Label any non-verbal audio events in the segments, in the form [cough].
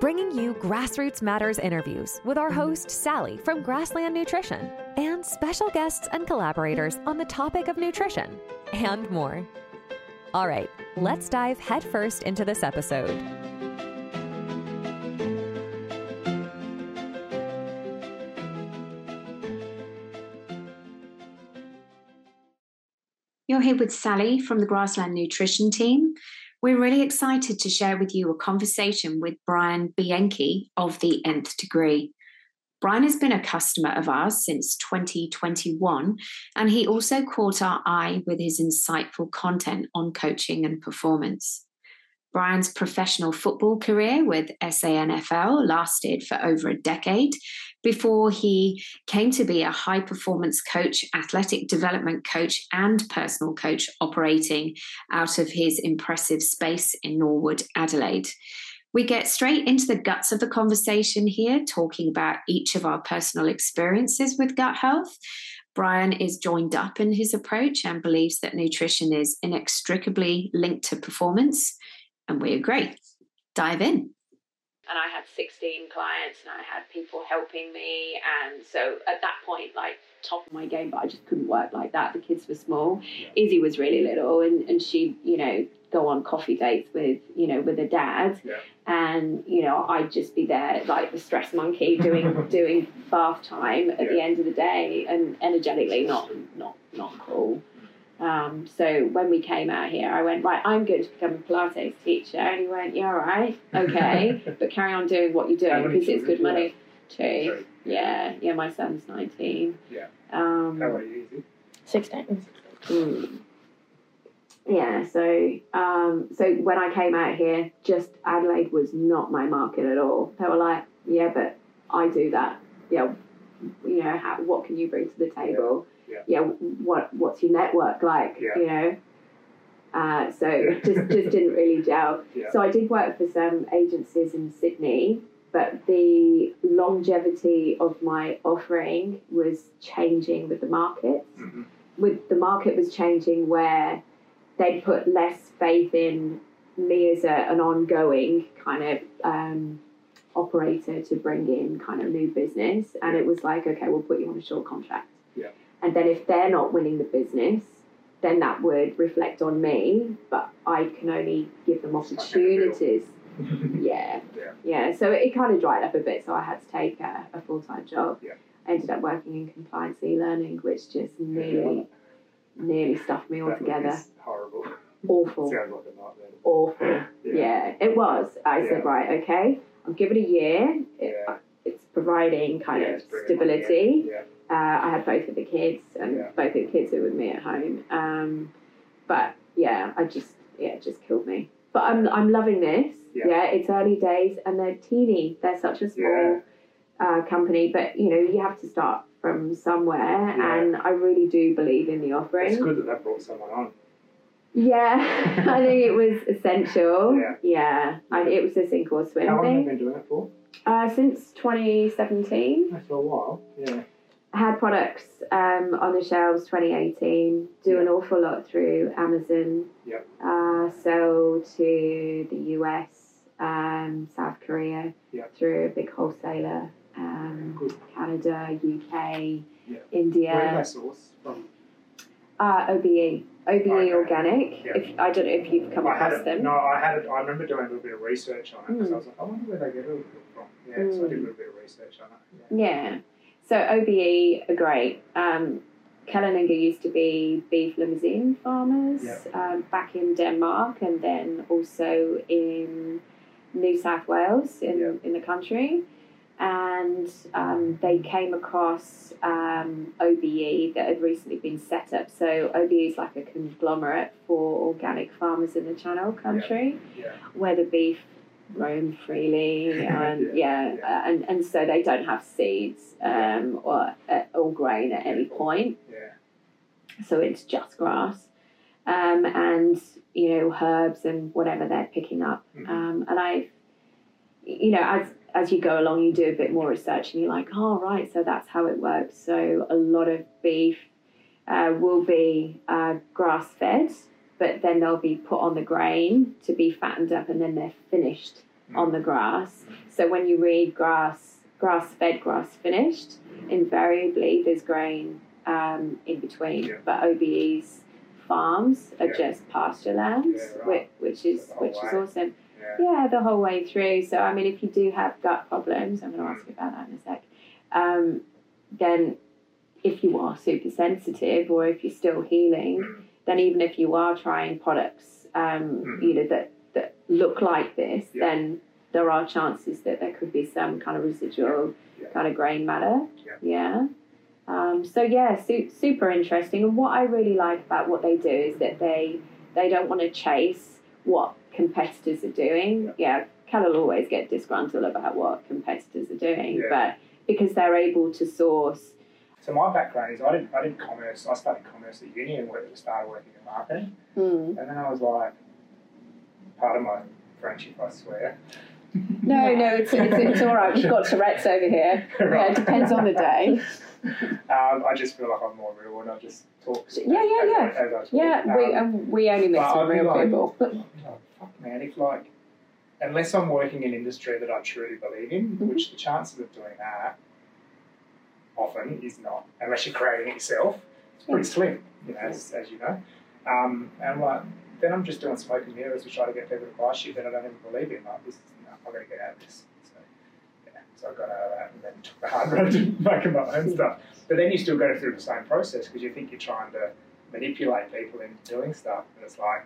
bringing you Grassroots Matters interviews with our host, Sally from Grassland Nutrition, and special guests and collaborators on the topic of nutrition and more. All right, let's dive headfirst into this episode. You're here with Sally from the Grassland Nutrition team. We're really excited to share with you a conversation with Bryan Bianchi of the Nth Degree. Bryan has been a customer of ours since 2021, and he also caught our eye with his insightful content on coaching and performance. Bryan's professional football career with SANFL lasted for over a decade before he came to be a high performance coach, athletic development coach, and personal coach operating out of his impressive space in Norwood, Adelaide. We get straight into the guts of the conversation here, talking about each of our personal experiences with gut health. Brian is joined up in his approach and believes that nutrition is inextricably linked to performance and we agree. Dive in. And I had 16 clients and I had people helping me. And so at that point, like top of my game, but I just couldn't work like that. The kids were small. Yeah. Izzy was really little and, and she, you know, go on coffee dates with, you know, with her dad. Yeah. And, you know, I'd just be there like the stress monkey doing [laughs] doing bath time at yeah. the end of the day and energetically not not not cool. Um, so when we came out here, I went, right, I'm going to become a Pilates teacher. And he went, yeah, all right, okay, [laughs] but carry on doing what you're doing because it's good money too. Yeah, yeah, my son's 19. Yeah. Um, How are you? 16. Mm. Yeah, so um, so when I came out here, just Adelaide was not my market at all. They were like, yeah, but I do that. Yeah, you know, how, what can you bring to the table? Yeah yeah, yeah what what's your network like? Yeah. You know. Uh, so yeah. just just [laughs] didn't really gel. Yeah. So I did work for some agencies in Sydney, but the longevity of my offering was changing with the market. Mm-hmm. With the market was changing where they put less faith in me as a, an ongoing kind of um, operator to bring in kind of new business, and it was like, okay, we'll put you on a short contract. Yeah. And then if they're not winning the business, then that would reflect on me, but I can only give them opportunities. [laughs] yeah. yeah. Yeah. So it, kind of dried up a bit. So I had to take a, a full time job. Yeah. I Ended up working in compliance e learning, which just nearly, nearly stuffed me altogether. Horrible. Awful. Sounds like a nightmare. Awful. yeah. yeah. it was. I said, right, okay, I'll give it a year. It, it's providing kind of stability. Yeah uh, I had both of the kids, and yeah. both of the kids are with me at home. Um, but yeah, I just yeah, it just killed me. But I'm I'm loving this. Yeah. yeah, it's early days, and they're teeny. They're such a small uh, company, but you know you have to start from somewhere, and I really do believe in the offering. It's good that they brought someone on. Yeah, [laughs] I think it was essential. Yeah, yeah. I, it was a sink or swim How long have you been doing it for? Uh, since 2017. That's a while. Yeah had products um, on the shelves 2018 do an awful lot through amazon yep. uh, sell to the us um, south korea yep. through a big wholesaler um, canada uk yep. india where did source from uh, OBE, OBE okay. Organic. Yep. If I don't know if you've come I across had them. No, I had it. I remember doing a little bit of research on it because mm. I was like, I wonder where they get it from. Yeah, mm. so I did a little bit of research on it. Yeah. yeah. So OBE are great. Um, Kelleninger used to be beef Limousin farmers yep. um, back in Denmark and then also in New South Wales in, yep. in the country. And um, they came across um, OBE that had recently been set up. So OBE is like a conglomerate for organic farmers in the Channel country yep. where the beef roam freely [laughs] and yeah, yeah. Uh, and, and so they don't have seeds um, or, uh, or grain at any point yeah. so it's just grass um, and you know herbs and whatever they're picking up mm-hmm. um, and I you know as as you go along you do a bit more research and you're like oh right so that's how it works so a lot of beef uh, will be uh, grass fed but then they'll be put on the grain to be fattened up and then they're finished on the grass. So when you read grass, grass fed, grass finished, invariably there's grain um, in between. Yeah. But OBE's farms are Yeah. just pasture lands, Yeah, right. which, which is which is awesome. Yeah. The whole way through. So, I mean, if you do have gut problems, I'm going to ask you about that in a sec, um, then if you are super sensitive or if you're still healing, Mm. Then even if you are trying products, um, Mm. you know, that, that look like this, Yeah. then there are chances that there could be some kind of residual Yeah. kind of grain matter. Yeah. Yeah. Um, so yeah, su- super interesting. And what I really like about what they do is that they they don't want to chase what competitors are doing. Yeah, Cal will always get disgruntled about what competitors are doing, Yeah. but because they're able to source. So my background is I did I did commerce. I studied commerce at uni and worked, started working in marketing. Hmm. And then I was like, part of my friendship, I swear. No, no, it's, it's, it's all right. We've got Tourette's over here. [laughs] Yeah, it depends on the day. Um, I just feel like I'm more real and I just talk. Yeah, yeah, yeah. As, as I talk. Yeah, we Um, um, we only mix with real like- people. oh, fuck, man, if like, unless I'm working in industry that I truly believe in, Mhm. which the chances of doing that often is not, unless you're creating it yourself, it's pretty slim, you know, as, as you know. Um, and like, then I'm just doing smoke and mirrors to try to get people to buy shit that I don't even believe in. Like, this is, no, I've got to get out of this. So, yeah, so I got out of that and then took the hard road to [laughs] making my own stuff. But then you still go through the same process because you think you're trying to manipulate people into doing stuff, and it's like,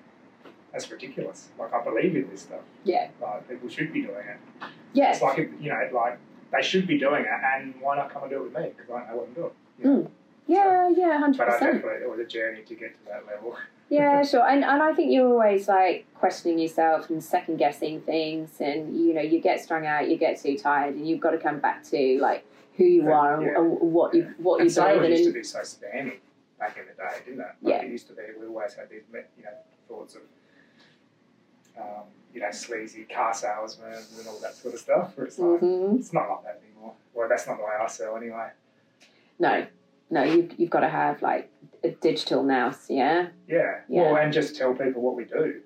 that's ridiculous. Like, I believe in this stuff. Yeah. Like, people should be doing it. Yes. It's like, you know, like, they should be doing it, and why not come and do it with me? Because I know what I'm doing. you know? Yeah, yeah, hundred But I percent. definitely, it was a journey to get to that level. Yeah, [laughs] sure. And and I think you're always like questioning yourself and second guessing things, and you know you get strung out, you get too tired, and you've got to come back to like who you Yeah. are and, and what you what you and sales believe in. used to be so spammy back in the day, didn't it? Like Yeah. It used to be, we always had these, you know, thoughts of, um, you know, sleazy car salesmen and all that sort of stuff. Where it's like, Mhm. it's not like that anymore. Well, that's not the way I sell anyway. No, no, you've you've got to have like a digital now. Yeah. Yeah. Yeah. Well, and just tell people what we do,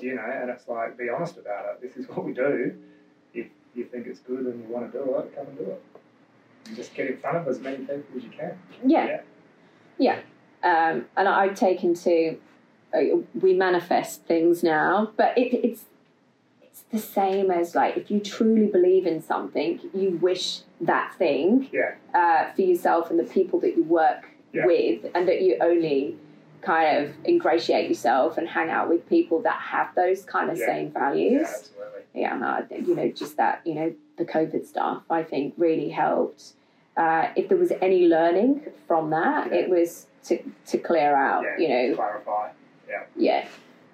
you know, and it's like, be honest about it. This is what we do. If you think it's good and you want to do it, come and do it. And just get in front of as many people as you can. Yeah. Yeah. Um, and I've taken to uh, we manifest things now, but it, it's the same as like if you truly believe in something, you wish that thing Yeah. uh, for yourself and the people that you work Yeah. with, and that you only kind of ingratiate yourself and hang out with people that have those kind of Yeah. same Yeah, values. absolutely. Yeah, and I think, you know, just that, you know, the COVID stuff, I think really helped. Uh, if there was any learning from that, Yeah. it was to, to clear out, Yeah. you know, Clarify. yeah,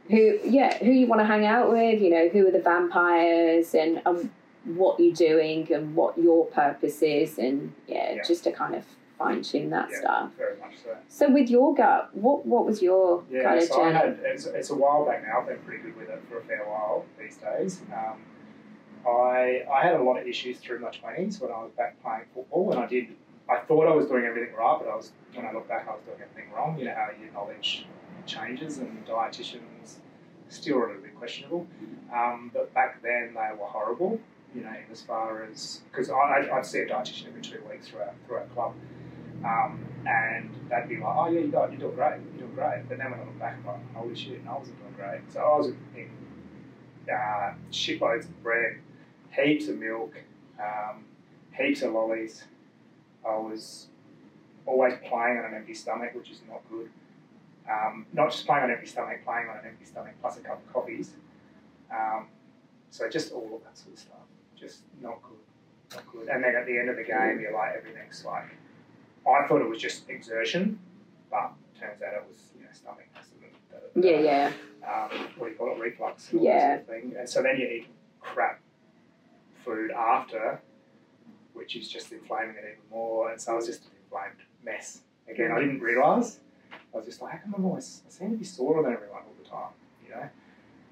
who, yeah, who you want to hang out with, you know, who are the vampires and um, what you're doing and what your purpose is, and yeah, Yeah. just to kind of fine tune that Yeah. stuff. Very much so. So with your gut, what what was your Yeah, kind of so I had, it's, it's a while back now. I've been pretty good with it for a fair while these days. Um, I I had a lot of issues through my twenties when I was back playing football, and I did. I thought I was doing everything right, but I was when I look back, I was doing everything wrong. You know how your knowledge changes, and dietitians still a little bit questionable. Um, but back then they were horrible. You know, in as far as because I I'd see a dietitian every two weeks through our through our club. Um, and they'd be like, oh yeah, you got, you're doing great, you're doing great. But then when I look back, I'm like, holy shit, I wasn't doing great. So I was eating uh, shitloads of bread, heaps of milk, um, heaps of lollies. I was always playing on an empty stomach, which is not good. Um, not just playing on empty stomach, playing on an empty stomach plus a cup of coffees. Um, so just all of that sort of stuff, just not good, not good. And then at the end of the game, you're like, everything's like, I thought it was just exertion, but turns out it was you know stomach Yeah, yeah, Um, what do you call it, reflux, and Yeah. sort of thing. And so then you eat crap food after, which is just inflaming it even more. And so I was just an inflamed mess. Again, I didn't realise. I was just like, how come I'm always, I seem to be sore than everyone all the time, you know?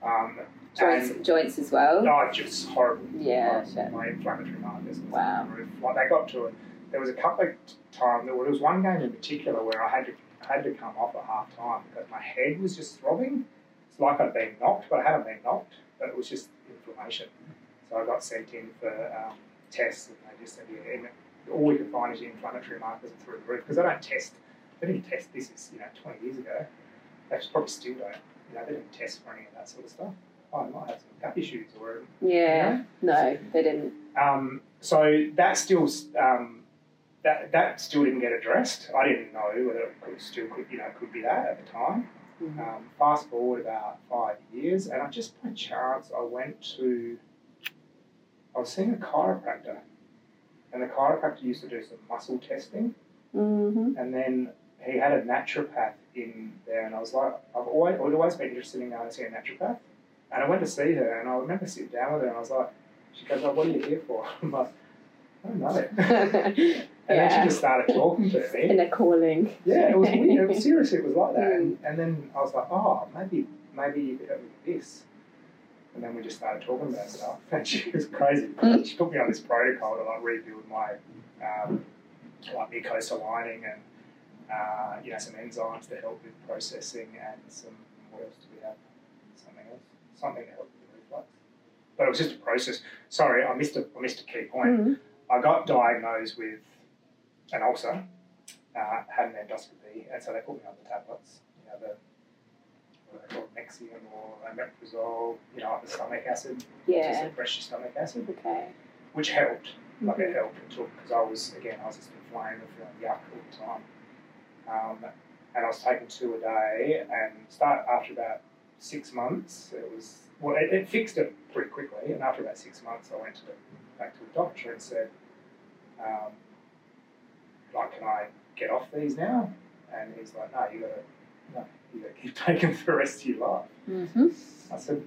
Um, joints and, joints as well. no, just horrible. Yeah, my, my inflammatory markers. Wow. through the roof. Like they got to it. There was a couple of times. There was one game in particular where I had to I had to come off at half time because my head was just throbbing. It's like I'd been knocked, but I hadn't been knocked. But it was just inflammation. So I got sent in for um, tests, and they just said, yeah, and all we could find is your inflammatory markers through the roof because they don't test. They didn't test this is you know 20 years ago. They probably still don't. You know, they didn't test for any of that sort of stuff. Oh, I might have some gut issues or Yeah. No, they didn't. um, so that still um, that that still didn't get addressed. I didn't know whether it could still could you know could be that at the time. Mhm. Um, fast forward about five years, and I just by chance I went to I was seeing a chiropractor, and the chiropractor used to do some muscle testing, Mm-hmm. and then he had a naturopath in there, and I was like, I've always I'd always been interested in going to see a naturopath, and I went to see her, and I remember sitting down with her, and I was like, she goes, oh, what are you here for? [laughs] I'm like, I don't know. [laughs] And then she just started talking to me. And they're calling. Yeah, it was weird. It was, [laughs] seriously, it was like that. And, and then I was like, oh, maybe maybe you could help me with this. And then we just started talking about stuff. And she was crazy. She put me on this protocol to like rebuild my um, like mucosal lining and uh, you know some enzymes to help with processing and some what else do we have? Something else. Something to help with the reflux. But it was just a process. Sorry, I missed a I missed a key point. Mhm. I got diagnosed with an ulcer, uh, had an endoscopy, and so they put me on the tablets, you know, the what they called, Nexium or omeprazole, you know, the stomach acid, yeah. to suppress your stomach acid, Okay. which helped. Like it Mhm. helped. It took because I was again I was just inflamed and feeling yuck all the time, um, and I was taking two a day. And start after about six months, it was well, it, it fixed it pretty quickly. And after about six months, I went to the, back to the doctor and said, um, like, can I get off these now? And he's like, no, you gotta, no, you gotta keep [laughs] taking them for the rest of your life. Mm-hmm. I said,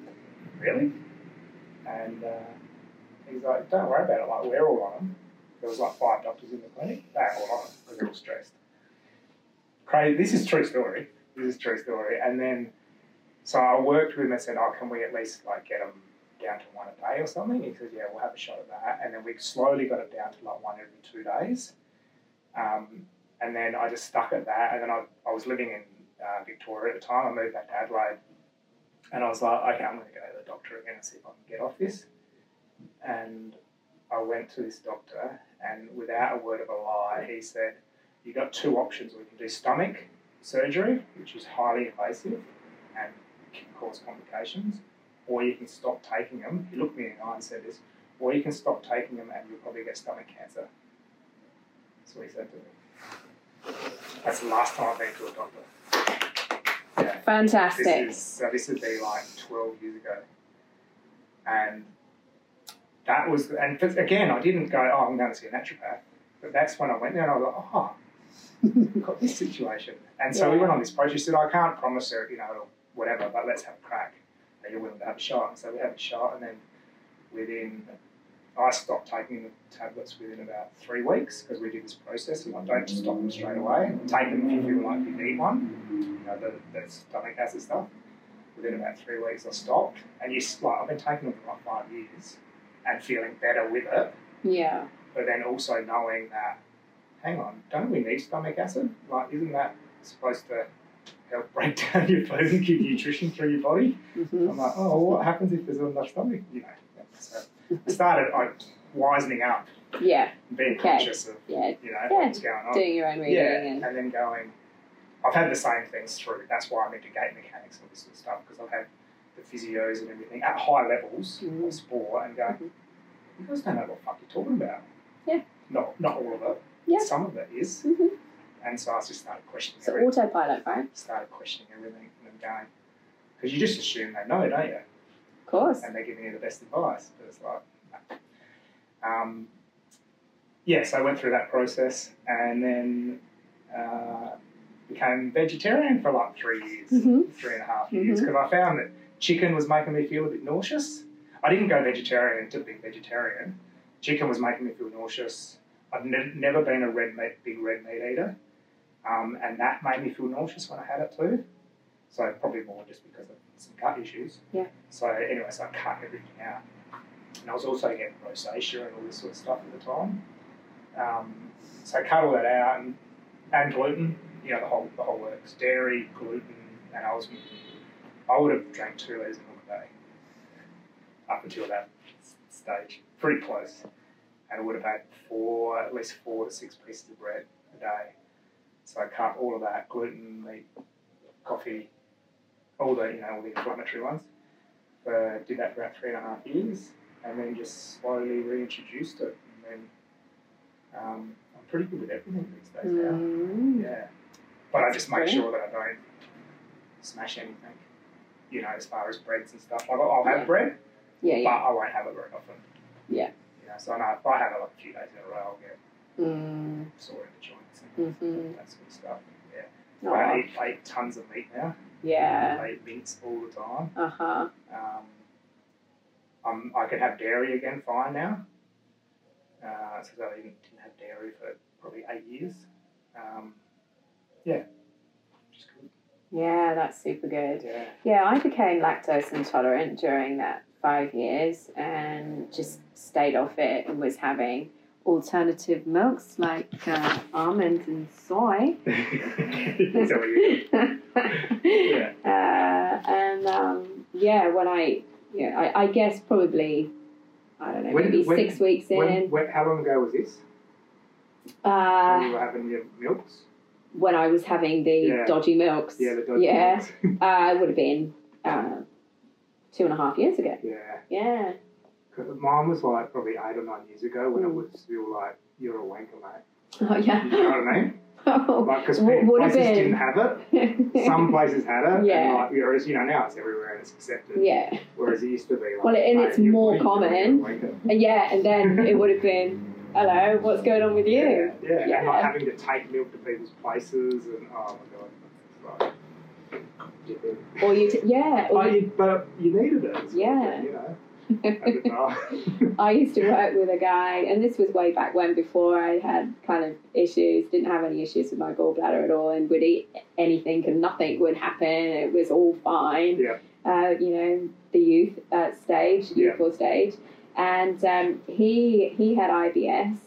really? And uh, he's like, don't worry about it. Like, we're all on them. There was like five doctors in the clinic. They're all on it because they're all stressed. Crazy. This is true story. This is true story. And then, so I worked with him and said, oh, can we at least like get them down to one a day or something? He said, yeah, we'll have a shot at that. And then we slowly got it down to like one every two days. Um, and then I just stuck at that. And then I, I was living in uh, Victoria at the time. I moved back to Adelaide. And I was like, okay, I'm going to go to the doctor again and see if I can get off this. And I went to this doctor, and without a word of a lie, he said, You've got two options. We can do stomach surgery, which is highly invasive and can cause complications, or you can stop taking them. He looked me in the eye and said this, or you can stop taking them and you'll probably get stomach cancer. That's what he said to me. That's the last time I've been to a doctor. Yeah. Fantastic. This is so this would be like twelve years ago, and that was and again I didn't go oh I'm going to see a naturopath, but that's when I went there and I was like oh I've [laughs] got this situation, and so we went on this approach. She said I can't promise her you know whatever, but let's have a crack. Are you willing to have a shot? And so we had a shot, and then within I stopped taking the tablets within about three weeks because we did this process. And I don't just stop them straight away. Take them if you feel like you need one. You know, the, the stomach acid stuff. Within about three weeks, I stopped. And you like I've been taking them for like five years and feeling better with it. Yeah. But then also knowing that, hang on, don't we need stomach acid? Like, isn't that supposed to help break [laughs] down your food and give nutrition through your body? Mm-hmm. I'm like, oh, what happens if there's not enough stomach? You know. So I started like wisening up, Yeah. being Okay. conscious of Yeah. you know Yeah, what's going on. Doing your own reading yeah, and and then going. I've had the same things through. That's why I'm into gait mechanics and all this sort of stuff because I've had the physios and everything at high levels Mhm. of sport and going, Mhm. you guys don't know what the fuck you're talking about. Yeah. Not not all of it. Yeah. Some of it is. Mhm. And so I just started questioning so everything. autopilot, right? started questioning everything and then going, because you just assume they know, don't you? Of course. and they're giving you the best advice. But it's like, no. um, yeah, so I went through that process and then uh, became vegetarian for like three years, Mhm. three and a half years, because I found that chicken was making me feel a bit nauseous. I didn't go vegetarian to be vegetarian. Chicken was making me feel nauseous. I've ne- never been a red meat, big red meat eater, um, and that made me feel nauseous when I had it too. So probably more just because of some gut issues. Yeah. So anyway, so I cut everything out, and I was also getting rosacea and all this sort of stuff at the time. Um, so I cut all that out and, and gluten, you know the whole the whole works, dairy, gluten, and I was I would have drank two litres of milk a day up until that stage, pretty close, and I would have had four, at least four to six pieces of bread a day. So I cut all of that gluten, meat, coffee, all the you know all the inflammatory ones. Uh, did that for about three and a half years, and then just slowly reintroduced it. And then um, I'm pretty good with everything these days now. Mm. Yeah, but I just make Great. sure that I don't smash anything. You know, as far as breads and stuff. Like I'll have Yeah. bread, Yeah, but. I won't have it very often. Yeah. Know, so I know if I have it like a few days in a row, I'll get Mm. sore in the joints and hmm that sort of stuff. Yeah. Oh, I eat, I eat tons of meat now. yeah. I eat mince all the time. Uh huh. Um, I'm, I can have dairy again fine now. Uh, so I didn't, didn't have dairy for probably eight years. Um, yeah. Just good. Yeah, that's super good. Yeah. Yeah, I became lactose intolerant during that five years and just stayed off it and was having alternative milks like uh, almond and soy. [laughs] Is that what you [laughs] Yeah. Uh, and um, yeah, when I, yeah, I, I guess probably, I don't know, When- maybe when- six weeks in. When, when, how long ago was this? when uh, you were having your milks? when I was having the Yeah. dodgy milks. Yeah, the dodgy Yeah, milks. [laughs] uh, it would have been uh, two and a half years ago. yeah. Yeah. Mine was like probably eight or nine years ago when it Mm. was still like, you're a wanker, mate. Oh yeah. You know what I mean? [laughs] Like, because places been. didn't have it. [laughs] Some places had it. Yeah. And like, whereas, you know, now it's everywhere and it's accepted. yeah. Whereas it used to be like, Well, and "Mate, it's more a common. wanker." And yeah, and then [laughs] it would have been, hello, what's going on with you? Yeah, yeah, and like having to take milk to people's places and oh my god, it's like, dip in. Or you, t- yeah. Or But you, you, but you needed it. Yeah. You know, at the time. I used to work with a guy, and this was way back when, before I had kind of issues, didn't have any issues with my gallbladder at all, and would eat anything and nothing would happen. It was all fine. Yeah. Uh, you know, the youth uh, stage, Yeah. youthful stage, and um, he he had IBS,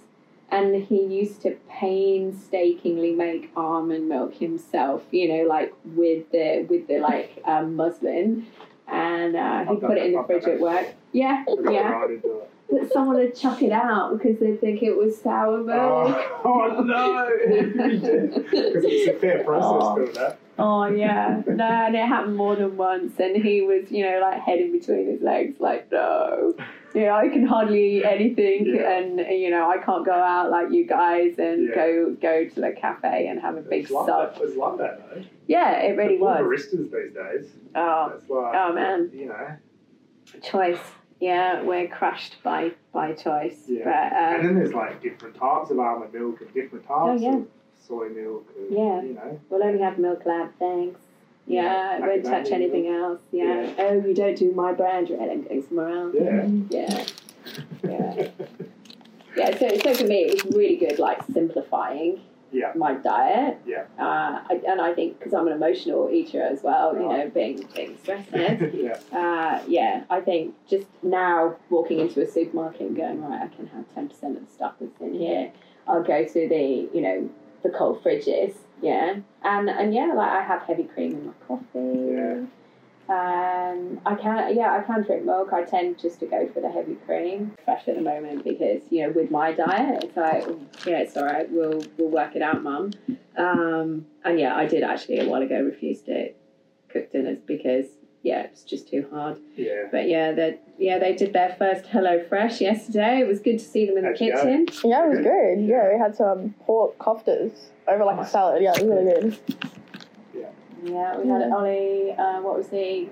and he used to painstakingly make almond milk himself. You know, like with the with the like [laughs] um, muslin. And uh, he I've put it in the fridge at work. Yeah, yeah right into it. that someone would chuck it out because they think it was sour milk. Oh, [laughs] oh no! [laughs] Because it's a fair process Oh. doing that. Oh yeah, no, and it happened more than once, and he was, you know, like head in between his legs, like no, you know, I can hardly eat anything, Yeah. and you know, I can't go out like you guys and Yeah. go go to the cafe and have a big sub. that. It's like that though. Yeah, it really All was. baristas these days. Oh, That's like, oh man, you know. choice. Yeah, we're crushed by by choice, Yeah. but And um, then there's like different types of almond milk and different types Oh, yeah. of soy milk. And, Yeah. You know. we'll only have milk lab, thanks. Yeah, Yeah, I won't touch anything else. Yeah. Oh, you don't do my brand, right? I'm going somewhere else. Yeah. Yeah. Yeah. Yeah, so, so for me, it's really good, like simplifying Yeah. my diet. Yeah. Uh, I, and I think because I'm an emotional eater as well, you know, being being stressed. [laughs] yeah. Uh, yeah, I think just now walking into a supermarket and going, right, I can have 10% of the stuff that's in here. I'll go to the, you know, the cold fridges, yeah. And, and yeah, like I have heavy cream in my coffee. Yeah. Um, I can't. yeah, I can't drink milk. I tend just to go for the heavy cream, fresh at the moment, because you know, with my diet, it's like, oh, yeah, it's all right. We'll we'll work it out, mum. Um, and yeah, I did actually a while ago refuse to cook dinners because yeah, it's just too hard. Yeah. But yeah, they yeah they did their first Hello Fresh yesterday. It was good to see them in the How'd you go? kitchen. Yeah, it was good. Yeah, we had some pork koftas over like a salad. Yeah, it was really good. Yeah, we had Ollie. Uh, what was he?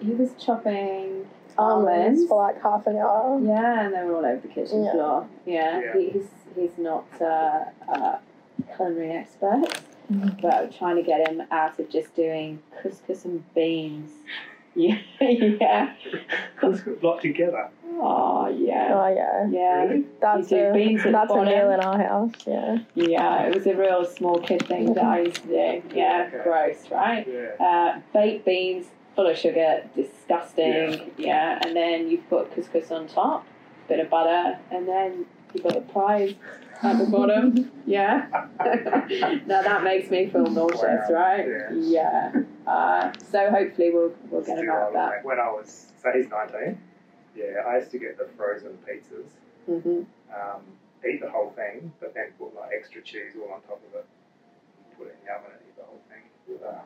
He was chopping Almonds for like half an hour. Yeah, and they were all over the kitchen Yeah. floor. Yeah, Yeah. He, he's he's not uh, a culinary expert, Mhm. but I'm trying to get him out of just doing couscous and beans. [laughs] Yeah, yeah. It's a lot together. Oh yeah, Oh yeah, yeah, Really? that's a beans that's a meal in our house. Yeah. yeah. It was a real small kid thing that I used to do. Yeah, Okay. gross, right? Yeah. Uh, baked beans, full of sugar, disgusting. Yeah. and then you put couscous on top, bit of butter, and then you got the prize at the bottom. [laughs] Yeah. [laughs] now that makes me feel nauseous, Wow. right? Yeah. Yeah. Uh, so hopefully we'll we'll get him Still, out of that. When I was, so he's 19. Yeah, I used to get the frozen pizzas, hmm um, eat the whole thing, but then put like extra cheese all on top of it, and put it in the oven and eat the whole thing. With, uh,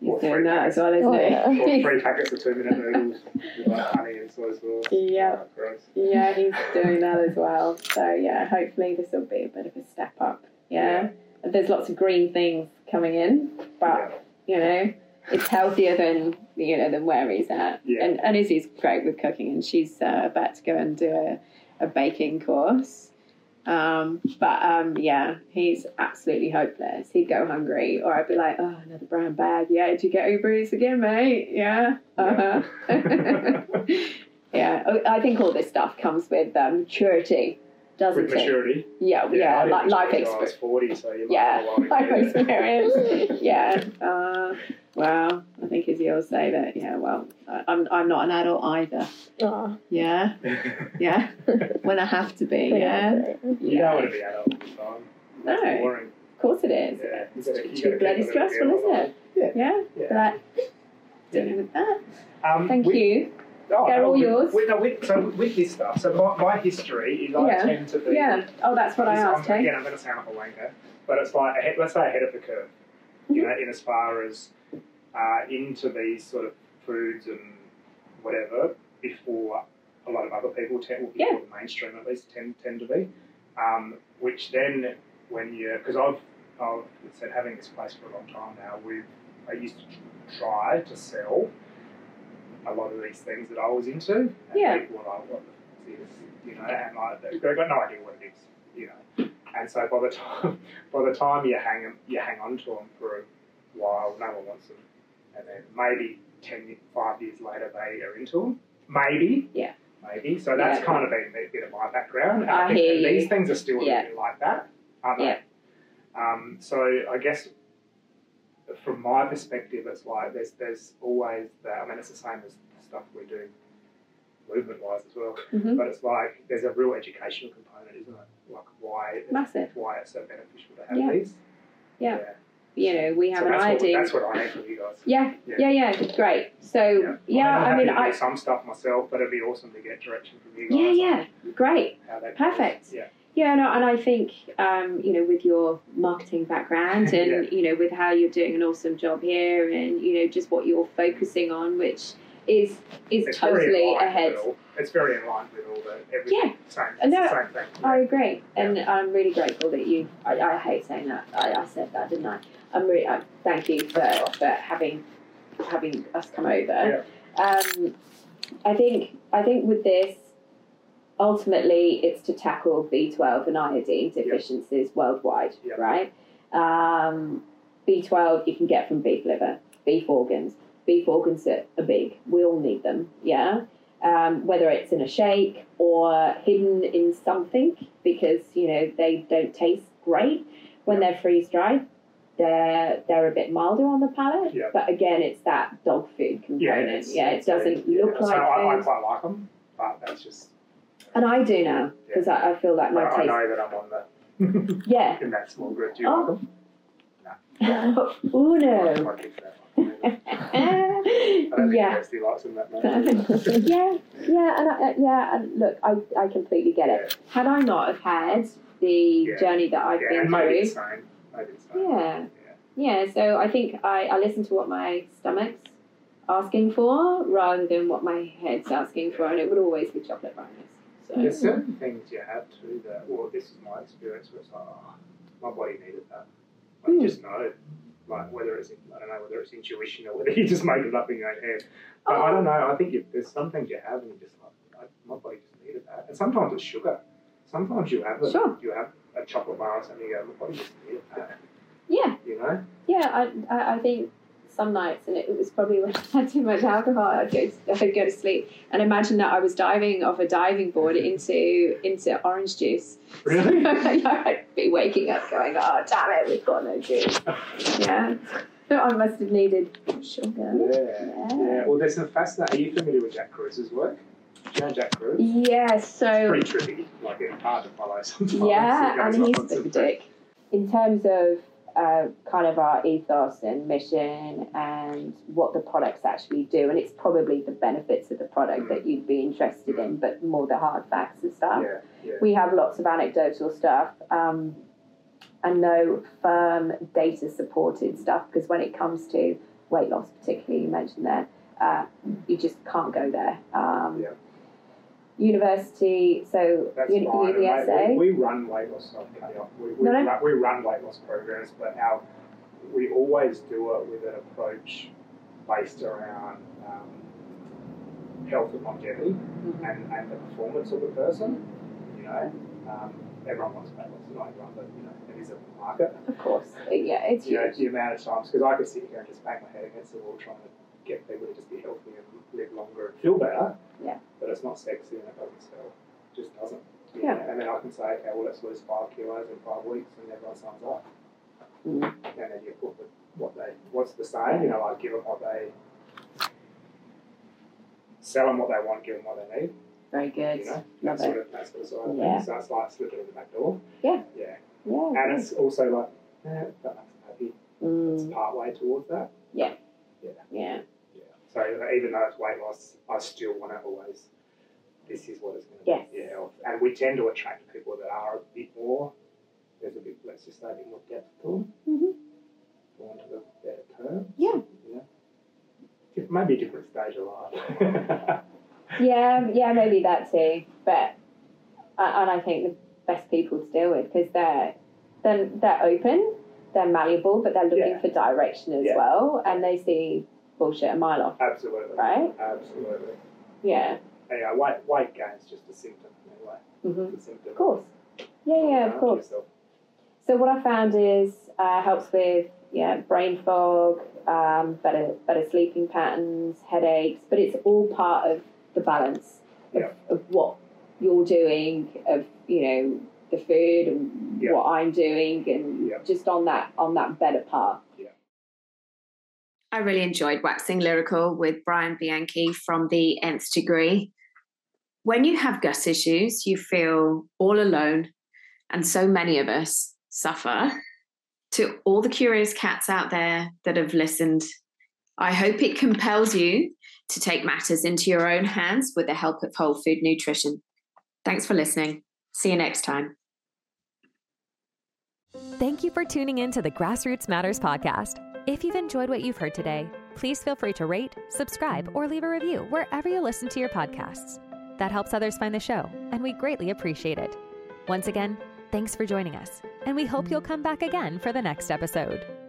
He's Or doing three that as well, isn't Oh, he? yeah. or three packets of two minute noodles with like honey and soy sauce. Yeah. Oh, gross. Yeah, he's doing [laughs] that as well. So yeah, hopefully this will be a bit of a step up. Yeah. There's lots of green things coming in, but you know, it's healthier than you know than where he's at. Yeah. And and Izzy's great with cooking, and she's uh, about to go and do a, a baking course. Um, but um, yeah, he's absolutely hopeless. He'd go hungry, or I'd be like, "Oh, another brown bag. Yeah, did you get Uber Eats again, mate? Yeah, uh huh. yeah, [laughs] [laughs] I- I think all this stuff comes with um, maturity, doesn't With it? maturity. Yeah, yeah, I didn't like life mature till I was experience. 40, so you might Yeah, have a while to life experience. [laughs] yeah. Uh, well, I think as you'll say that. Yeah. Well, I- I'm I'm not an adult either. Oh, Yeah. [laughs] Yeah. [laughs] when I have to be. Yeah. You don't want to be adult all the time. That's No. boring. Of course it is. Yeah. It's You gotta- too bloody a little stressful, isn't it? Yeah. Yeah. Yeah. But dealing with that. Um, Thank with- you. Oh, They're all with, yours. With, no, with, so with this stuff, so my, my history is I Yeah. tend to be. Yeah. Oh, that's what I I'm- asked. Hey. Again, I'm going to sound like a wanker, but it's like ahead, let's say ahead of the curve. You know, in as far as uh, into these sort of foods and whatever before a lot of other people tend, well, Yeah. the mainstream at least tend tend to be. Um, which then, when you, because I've I've said having this place for a long time now, we I used to try to sell a lot of these things that I was into. And Yeah. People were like, what the f- is this? You know, and like, they've got no idea what it is, you know. And so by the [laughs] time, by the time you hang you hang on to them for a while, no one wants them. And then maybe 10, five years later, they are into them. Maybe. Yeah. Maybe. So that's Yeah. kind of been a bit of my background. And I think hear these things are still a bit like that, aren't they? Yeah. Um, so I guess from my perspective, it's like there's there's always that. I mean, it's the same as the stuff we do movement wise as well. Mhm. But it's like there's a real educational component, isn't it? Like why Massive. why it's so beneficial to have Yeah. these. Yeah. yeah. You know, we have so an that's idea. What, that's what I need from you guys. Yeah, Yeah. yeah, yeah, great. So yeah, I mean, happy to I some stuff myself, but it'd be awesome to get direction from you guys. yeah, yeah, great, Perfect. goes. Yeah. Yeah, no, and I think um, you know, with your marketing background [laughs] and Yeah. you know, with how you're doing an awesome job here, and you know, just what you're focusing on, which is is It's totally ahead. all- It's very in line with all the everything. Yeah. Same. Uh, no, the same thing. I agree, and I'm really grateful that you. I, I hate saying that. I, I said that, didn't I? I'm really. I, thank you for, for having having us come over. Um, I think. I think with this, ultimately, it's to tackle B12 and iodine deficiencies worldwide, Yeah. right? Um, B12 you can get from beef liver, beef organs. Beef organs are, big. We all need them. Yeah um, whether it's in a shake or hidden in something because you know they don't taste great when they're freeze dried. They're they're a bit milder on the palate, Yeah. but again, it's that dog food component. it's- Yeah, it doesn't yeah. look like I, I quite like them, but that's just. And I do now because I, I feel like my I, I taste. know that I'm on the [laughs] Yeah. in that small group. Do you Oh. them? [laughs] oh no. that one. I don't [laughs] yeah. Kirsty likes them that much. yeah, yeah, and I, uh, yeah, and look, I, I completely get it. Had I not have had the Yeah. journey that I've yeah, been through, it's same. Maybe it's. Yeah. Yeah, so I think I, I listen to what my stomach's asking for rather than what my head's asking for, and it would always be chocolate brownies. There's So certain things you have to that, well, this is my experience where it's like, oh, my body needed that. Like, Mm. just know. Like, whether it's, I don't know, whether it's intuition or whether [laughs] you just make it up in your own head. But I don't know, I think you, there's some things you have and you just like, my body just needed that. And sometimes it's sugar. Sometimes you have a, Sure. you have a chocolate bar or something, you go, my body just needed that. yeah, You know? yeah, I, I, I think some nights, and it was probably when [laughs] I had too much alcohol, I'd go, I'd go to sleep and imagine that I was diving off a diving board into into orange juice. Really? [laughs] I'd be waking up going, oh damn it, we've got no juice. [laughs] Yeah, I must have needed sugar. Yeah. Yeah. Well, there's some fascinating. Are you familiar with Jack Kruse's work? Do you know Jack Kruse? Yeah, so Pretty trippy. Like, it's hard to follow sometimes. Yeah, and he's a bit of a some- dick. In terms of uh, kind of our ethos and mission and what the products actually do. And it's probably the benefits of the product that you'd be interested in, but more the hard facts and stuff. Yeah, yeah. We have lots of anecdotal stuff um, and no firm data supported stuff because when it comes to weight loss, particularly, you mentioned there, uh, you just can't go there. Um, Yeah. University, so That's uni- fine. and UniSA. mate, We, we run weight loss, not cut off. We, we, No, no. Run, we run weight loss programs, but our we always do it with an approach based around um, health and longevity Mhm. and, and the performance of the person. You know, um, everyone wants weight loss, not everyone, but you know, it is a market. Of course, yeah, it's You know, the amount of times because I could sit here and just bang my head against the wall trying to get people to just be healthy and live longer and feel better. Yeah. But it's not sexy and it doesn't sell. It just doesn't. Yeah. know, And then I can say, okay, well, let's lose five kilos in five weeks, and everyone signs up. Mm. And then you put the, what they, what's the saying? You know, like give them what they, sell them what they want, give them what they need. Very good. You know, Love that sort it. of that sort of side Yeah. things. So it's like slipping in the back door. Yeah. Yeah. Yeah. And it's also like, eh, that makes me happy. It's Mm, part way towards that. Yeah. Even though it's weight loss, I still want to always. This is what it's going to Yes. be. Yeah. And we tend to attract people that are a bit more. There's a bit, let's just say, a bit more depth to them, Mhm. for want of a better term. Yeah. You know, maybe a different stage of life. [laughs] Yeah, yeah, maybe that too. But and I think the best people to deal with because they're they're they're open, they're malleable, but they're looking Yeah. for direction as Yeah. well, and they see bullshit a mile off, Absolutely. right? Absolutely. Yeah. Yeah. Weight weight gain's just a symptom anyway. hmm It's a symptom. Of course. Yeah, yeah, of course. yourself. So what I found is uh, helps with yeah brain fog, um, better better sleeping patterns, headaches, but it's all part of the balance of, Yeah. of what you're doing, of you know the food and Yeah. what I'm doing, and Yeah. just on that on that better path. I really enjoyed Waxing Lyrical with Bryan Bianchi from the Nth Degree. When you have gut issues, you feel all alone, and so many of us suffer. To all the curious cats out there that have listened, I hope it compels you to take matters into your own hands with the help of Whole Food Nutrition. Thanks for listening. See you next time. Thank you for tuning in to the Grassroots Matters podcast. If you've enjoyed what you've heard today, please feel free to rate, subscribe, or leave a review wherever you listen to your podcasts. That helps others find the show, and we greatly appreciate it. Once again, thanks for joining us, and we hope you'll come back again for the next episode.